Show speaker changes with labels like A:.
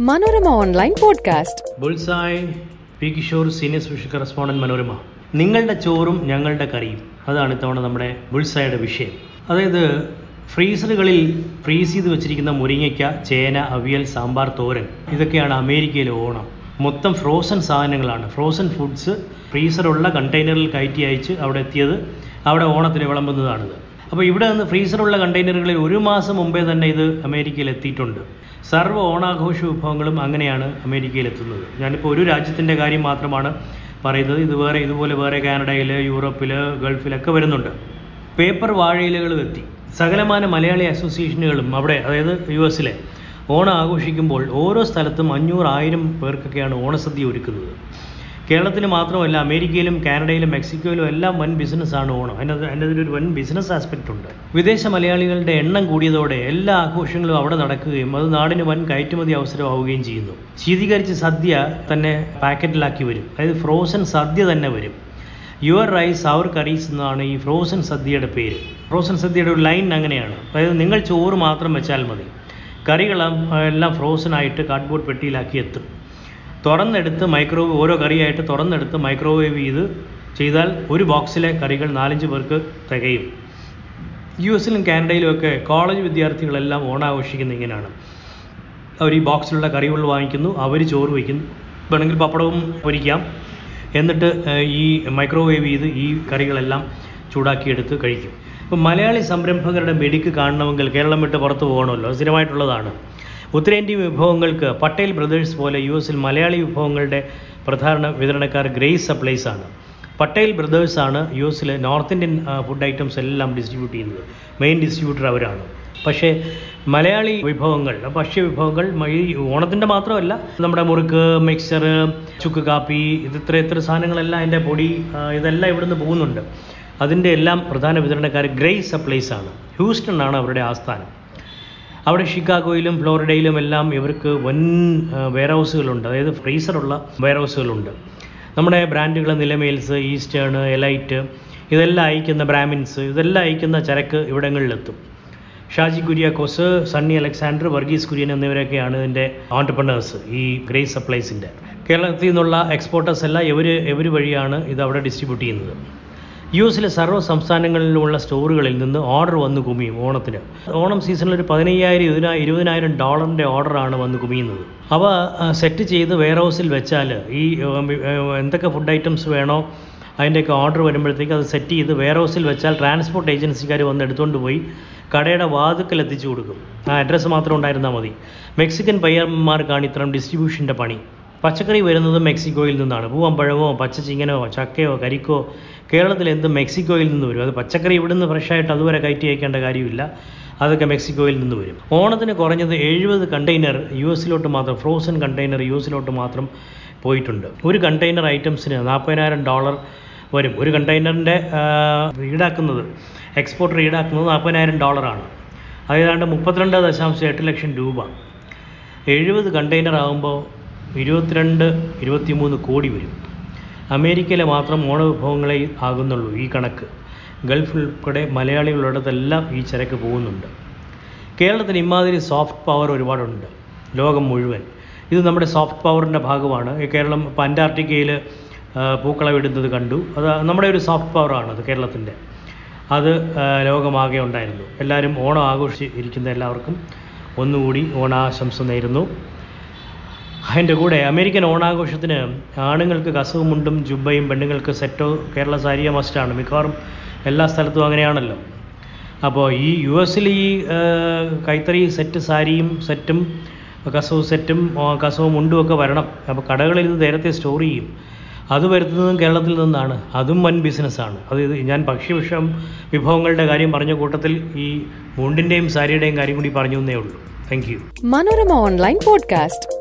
A: Manorama online podcast.
B: Bullseye P Kishore senior special correspondent Manorama. നിങ്ങളുടെ ചോറും ഞങ്ങളുടെ കറിയും. അതാണ് ഇത്തവണ നമ്മുടെ ബുൾസായുടെ വിഷയം. അതായത് ഫ്രീസറുകളിൽ ഫ്രീസ് ചെയ്ത് വെച്ചിരിക്കുന്ന മുരിങ്ങയ്ക്ക ചേന അവിയൽ സാമ്പാർ തോരൻ ഇതൊക്കെയാണ് അമേരിക്കയിലെ ഓണം. മൊത്തം ഫ്രോസൺ സാധനങ്ങളാണ്. ഫ്രോസൺ ഫുഡ്സ് ഫ്രീസറുള്ള കണ്ടെയ്നറിൽ കയറ്റി അയച്ച് അവിടെ എത്തിയത് അവിടെ ഓണത്തിന് വിളമ്പുന്നതാണിത്. അപ്പോൾ ഇവിടെ നിന്ന് ഫ്രീസറുള്ള കണ്ടെയ്നറുകളിൽ ഒരു മാസം മുമ്പേ തന്നെ ഇത് അമേരിക്കയിൽ എത്തിയിട്ടുണ്ട് സർവ ഓണാഘോഷ വിഭവങ്ങളും അങ്ങനെയാണ് അമേരിക്കയിൽ എത്തുന്നത് ഞാനിപ്പോൾ ഒരു രാജ്യത്തിന്റെ കാര്യം മാത്രമാണ് പറയുന്നത്. ഇത് വേറെ ഇതുപോലെ വേറെ കാനഡയിൽ യൂറോപ്പിൽ ഗൾഫിലൊക്കെ വരുന്നുണ്ട്. പേപ്പർ വാഴയിലകളും എത്തി. സകലമാന മലയാളി അസോസിയേഷനുകളും അവിടെ അതായത് യു എസിലെ ഓണം ആഘോഷിക്കുമ്പോൾ ഓരോ സ്ഥലത്തും അഞ്ഞൂറ് ആയിരം പേർക്കൊക്കെയാണ് ഓണസദ്യ ഒരുക്കുന്നത്. കേരളത്തിൽ മാത്രമല്ല അമേരിക്കയിലും കാനഡയിലും മെക്സിക്കോയിലും എല്ലാം വൻ ബിസിനസ്സാണ് ഓണം. അതിനകത്ത് അതിന്റെ ഒരു വൻ ബിസിനസ് ആസ്പെക്റ്റ് ഉണ്ട്. വിദേശ മലയാളികളുടെ എണ്ണം കൂടിയതോടെ എല്ലാ ആഘോഷങ്ങളും അവിടെ നടക്കുകയും അത് നാടിന് വൻ കയറ്റുമതി അവസരമാവുകയും ചെയ്യുന്നു. ശീതീകരിച്ച സദ്യ തന്നെ പാക്കറ്റിലാക്കി വരും. അതായത് ഫ്രോസൺ സദ്യ തന്നെ വരും. യുവർ റൈസ് അവർ കറീസ് എന്നാണ് ഈ ഫ്രോസൺ സദ്യയുടെ പേര്. ഫ്രോസൺ സദ്യയുടെ ഒരു ലൈൻ അങ്ങനെയാണ്. അതായത് നിങ്ങൾ ചോറ് മാത്രം വെച്ചാൽ മതി. കറികളും എല്ലാം ഫ്രോസൺ ആയിട്ട് കാർഡ്ബോർഡ് പെട്ടിയിലാക്കി എത്തും. തുറന്നെടുത്ത് മൈക്രോവേവ് ഓരോ കറിയായിട്ട് തുറന്നെടുത്ത് മൈക്രോവേവ് ചെയ്ത് ചെയ്താൽ ഒരു ബോക്സിലെ കറികൾ നാലഞ്ച് പേർക്ക് തികയും. യു എസിലും കാനഡയിലും ഒക്കെ കോളേജ് വിദ്യാർത്ഥികളെല്ലാം ഓണാഘോഷിക്കുന്ന ഇങ്ങനെയാണ്. അവർ ഈ ബോക്സിലുള്ള കറികൾ വാങ്ങിക്കുന്നു അവർ ചോറ് വയ്ക്കുന്നു. വേണമെങ്കിൽ പപ്പടവും പൊരിക്കാം. എന്നിട്ട് ഈ മൈക്രോവേവ് ചെയ്ത് ഈ കറികളെല്ലാം ചൂടാക്കിയെടുത്ത് കഴിക്കും. ഇപ്പം മലയാളി സംരംഭകരുടെ മെഡിക്ക് കാണണമെങ്കിൽ കേരളം വിട്ട് പുറത്ത് പോകണമല്ലോ. സ്ഥിരമായിട്ടുള്ളതാണ്. ഉത്തരേന്ത്യൻ വിഭവങ്ങൾക്ക് പട്ടേൽ ബ്രദേഴ്സ് പോലെ യു എസിൽ മലയാളി വിഭവങ്ങളുടെ പ്രധാന വിതരണക്കാർ ഗ്രേസ് സപ്ലൈസ് ആണ്. പട്ടേൽ ബ്രദേഴ്സ് ആണ് യു എസിലെ നോർത്ത് ഇന്ത്യൻ ഫുഡ് ഐറ്റംസ് എല്ലാം ഡിസ്ട്രിബ്യൂട്ട് ചെയ്യുന്നത്. മെയിൻ ഡിസ്ട്രിബ്യൂട്ടർ അവരാണ്. പക്ഷേ മലയാളി വിഭവങ്ങൾ ഭക്ഷ്യ വിഭവങ്ങൾ ഈ ഓണത്തിന്റെ മാത്രമല്ല നമ്മുടെ മുറുക്ക് മിക്സർ ചുക്ക് കാപ്പി ഇത് ഇത്ര ഇത്ര സാധനങ്ങളെല്ലാം അതിന്റെ പൊടി ഇതെല്ലാം ഇവിടുന്ന് പോകുന്നുണ്ട്. അതിന്റെ എല്ലാം പ്രധാന വിതരണക്കാർ ഗ്രേസ് സപ്ലൈസ് ആണ്. ഹ്യൂസ്റ്റൺ ആണ് അവരുടെ ആസ്ഥാനം. അവിടെ ഷിക്കാഗോയിലും ഫ്ലോറിഡയിലും എല്ലാം ഇവർക്ക് വൻ വെയർ ഹൗസുകളുണ്ട് അതായത് ഫ്രീസറുള്ള വെയർ ഹൗസുകളുണ്ട് നമ്മുടെ ബ്രാൻഡുകൾ നിലമേൽസ് ഈസ്റ്റേൺ എലൈറ്റ് ഇതെല്ലാം അയക്കുന്ന ബ്രാമിൻസ് ഇതെല്ലാം അയക്കുന്ന ചരക്ക് ഇവിടങ്ങളിലെത്തും. ഷാജി കുര്യാക്കോസ് സണ്ണി അലക്സാണ്ടർ വർഗീസ് കുര്യൻ എന്നിവരൊക്കെയാണ് ഇതിന്റെ ഓണ്ടർപ്രണേഴ്സ് ഈ ഗ്രേസ് സപ്ലൈസിന്റെ കേരളത്തിൽ നിന്നുള്ള എക്സ്പോർട്ടേഴ്സ് എല്ലാം ഇവർ ഇവർ വഴിയാണ് ഇത് അവിടെ ഡിസ്ട്രിബ്യൂട്ട് ചെയ്യുന്നത്. യു എസിലെ സർവ സംസ്ഥാനങ്ങളിലുമുള്ള സ്റ്റോറുകളിൽ നിന്ന് ഓർഡർ വന്ന് കുമിയും ഓണത്തിന്. ഓണം സീസണിൽ ഒരു പതിനയ്യായിരം ഇരുപതിനാ ഇരുപതിനായിരം ഡോളറിന്റെ ഓർഡറാണ് വന്ന് കുമിയുന്നത്. അവ സെറ്റ് ചെയ്ത് വെയർ ഹൗസിൽ വെച്ചാൽ ഈ എന്തൊക്കെ ഫുഡ് ഐറ്റംസ് വേണോ അതിന്റെയൊക്കെ ഓർഡർ വരുമ്പോഴത്തേക്ക് അത് സെറ്റ് ചെയ്ത് വെയർ ഹൗസിൽ വെച്ചാൽ ട്രാൻസ്പോർട്ട് ഏജൻസിക്കാർ വന്ന് എടുത്തുകൊണ്ട് പോയി കടയുടെ വാതുക്കൽ എത്തിച്ചു കൊടുക്കും. ആ അഡ്രസ്സ് മാത്രം ഉണ്ടായിരുന്നാൽ മതി. മെക്സിക്കൻ പയ്യന്മാർക്കാണ് ഇത്തരം ഡിസ്ട്രിബ്യൂഷന്റെ പണി. പച്ചക്കറി വരുന്നത് മെക്സിക്കോയിൽ നിന്നാണ്. പൂവമ്പഴമോ പച്ചച്ചിങ്ങനോ ചക്കയോ കരിക്കോ കേരളത്തിൽ എന്ത് മെക്സിക്കോയിൽ നിന്ന് വരും? അത് പച്ചക്കറി ഇവിടുന്ന് ഫ്രഷായിട്ട് അതുവരെ കയറ്റി അയക്കേണ്ട കാര്യമില്ല. അതൊക്കെ മെക്സിക്കോയിൽ നിന്ന് വരും. ഓണത്തിന് കുറഞ്ഞത് എഴുപത് കണ്ടെയ്നർ യു എസിലോട്ട് മാത്രം ഫ്രോസൺ കണ്ടെയ്നർ യു എസിലോട്ട് മാത്രം പോയിട്ടുണ്ട്. ഒരു കണ്ടെയ്നർ ഐറ്റംസിന് നാൽപ്പതിനായിരം ഡോളർ വരും. ഒരു കണ്ടെയ്നറിന്റെ ഈടാക്കുന്നത് എക്സ്പോർട്ടർ ഈടാക്കുന്നത് നാൽപ്പതിനായിരം ഡോളറാണ് അത് ഏതാണ്ട് മുപ്പത്തിരണ്ട് ദശാംശം എട്ട് ലക്ഷം രൂപ. എഴുപത് കണ്ടെയ്നർ ആകുമ്പോൾ ഇരുപത്തിരണ്ട് ഇരുപത്തിമൂന്ന് കോടി വരും. അമേരിക്കയിലെ മാത്രം ഓണവിഭവങ്ങളെ ആകുന്നുള്ളൂ ഈ കണക്ക്. ഗൾഫ് ഉൾപ്പെടെ മലയാളികളുള്ളതെല്ലാം ഈ ചരക്ക് പോകുന്നുണ്ട്. കേരളത്തിന് ഇമാതിരി സോഫ്റ്റ് പവർ ഒരുപാടുണ്ട്. ലോകം മുഴുവൻ. ഇത് നമ്മുടെ സോഫ്റ്റ് പവറിന്റെ ഭാഗമാണ്. കേരളം ഇപ്പോൾ അന്റാർട്ടിക്കയിൽ പൂക്കളവിടുന്നത് കണ്ടു. അത് നമ്മുടെ ഒരു സോഫ്റ്റ് പവറാണ് അത് കേരളത്തിന്റെ അത് ലോകമാകെ ഉണ്ടായിരുന്നു. എല്ലാവരും ഓണം ആഘോഷിച്ച് ഇരിക്കുന്ന എല്ലാവർക്കും ഒന്നുകൂടി ഓണാശംസ നേരുന്നു. അതിന്റെ കൂടെ അമേരിക്കൻ ഓണാഘോഷത്തിന് ആണുങ്ങൾക്ക് കസവുമുണ്ടും ജുബയും പെണ്ണുങ്ങൾക്ക് സെറ്റോ കേരള സാരിയോ മസ്റ്റാണ്. മിക്കവാറും എല്ലാ സ്ഥലത്തും അങ്ങനെയാണല്ലോ. അപ്പോൾ ഈ യു എസിൽ ഈ കൈത്തറി സെറ്റ് സാരിയും സെറ്റും കസവ് സെറ്റും കസവും മുണ്ടും ഒക്കെ വരണം. അപ്പോൾ കടകളിൽ ഇത് നേരത്തെ സ്റ്റോർ ചെയ്യും. അത് വരുത്തുന്നതും കേരളത്തിൽ നിന്നാണ്. അതും വൻ ബിസിനസ്സാണ്. അത് ഞാൻ ഭക്ഷ്യവിഷം വിഭവങ്ങളുടെ കാര്യം പറഞ്ഞ കൂട്ടത്തിൽ ഈ മുണ്ടിന്റെയും സാരിയുടെയും കാര്യം കൂടി പറഞ്ഞു എന്നേ ഉള്ളൂ. Thank
A: Manorama online podcast.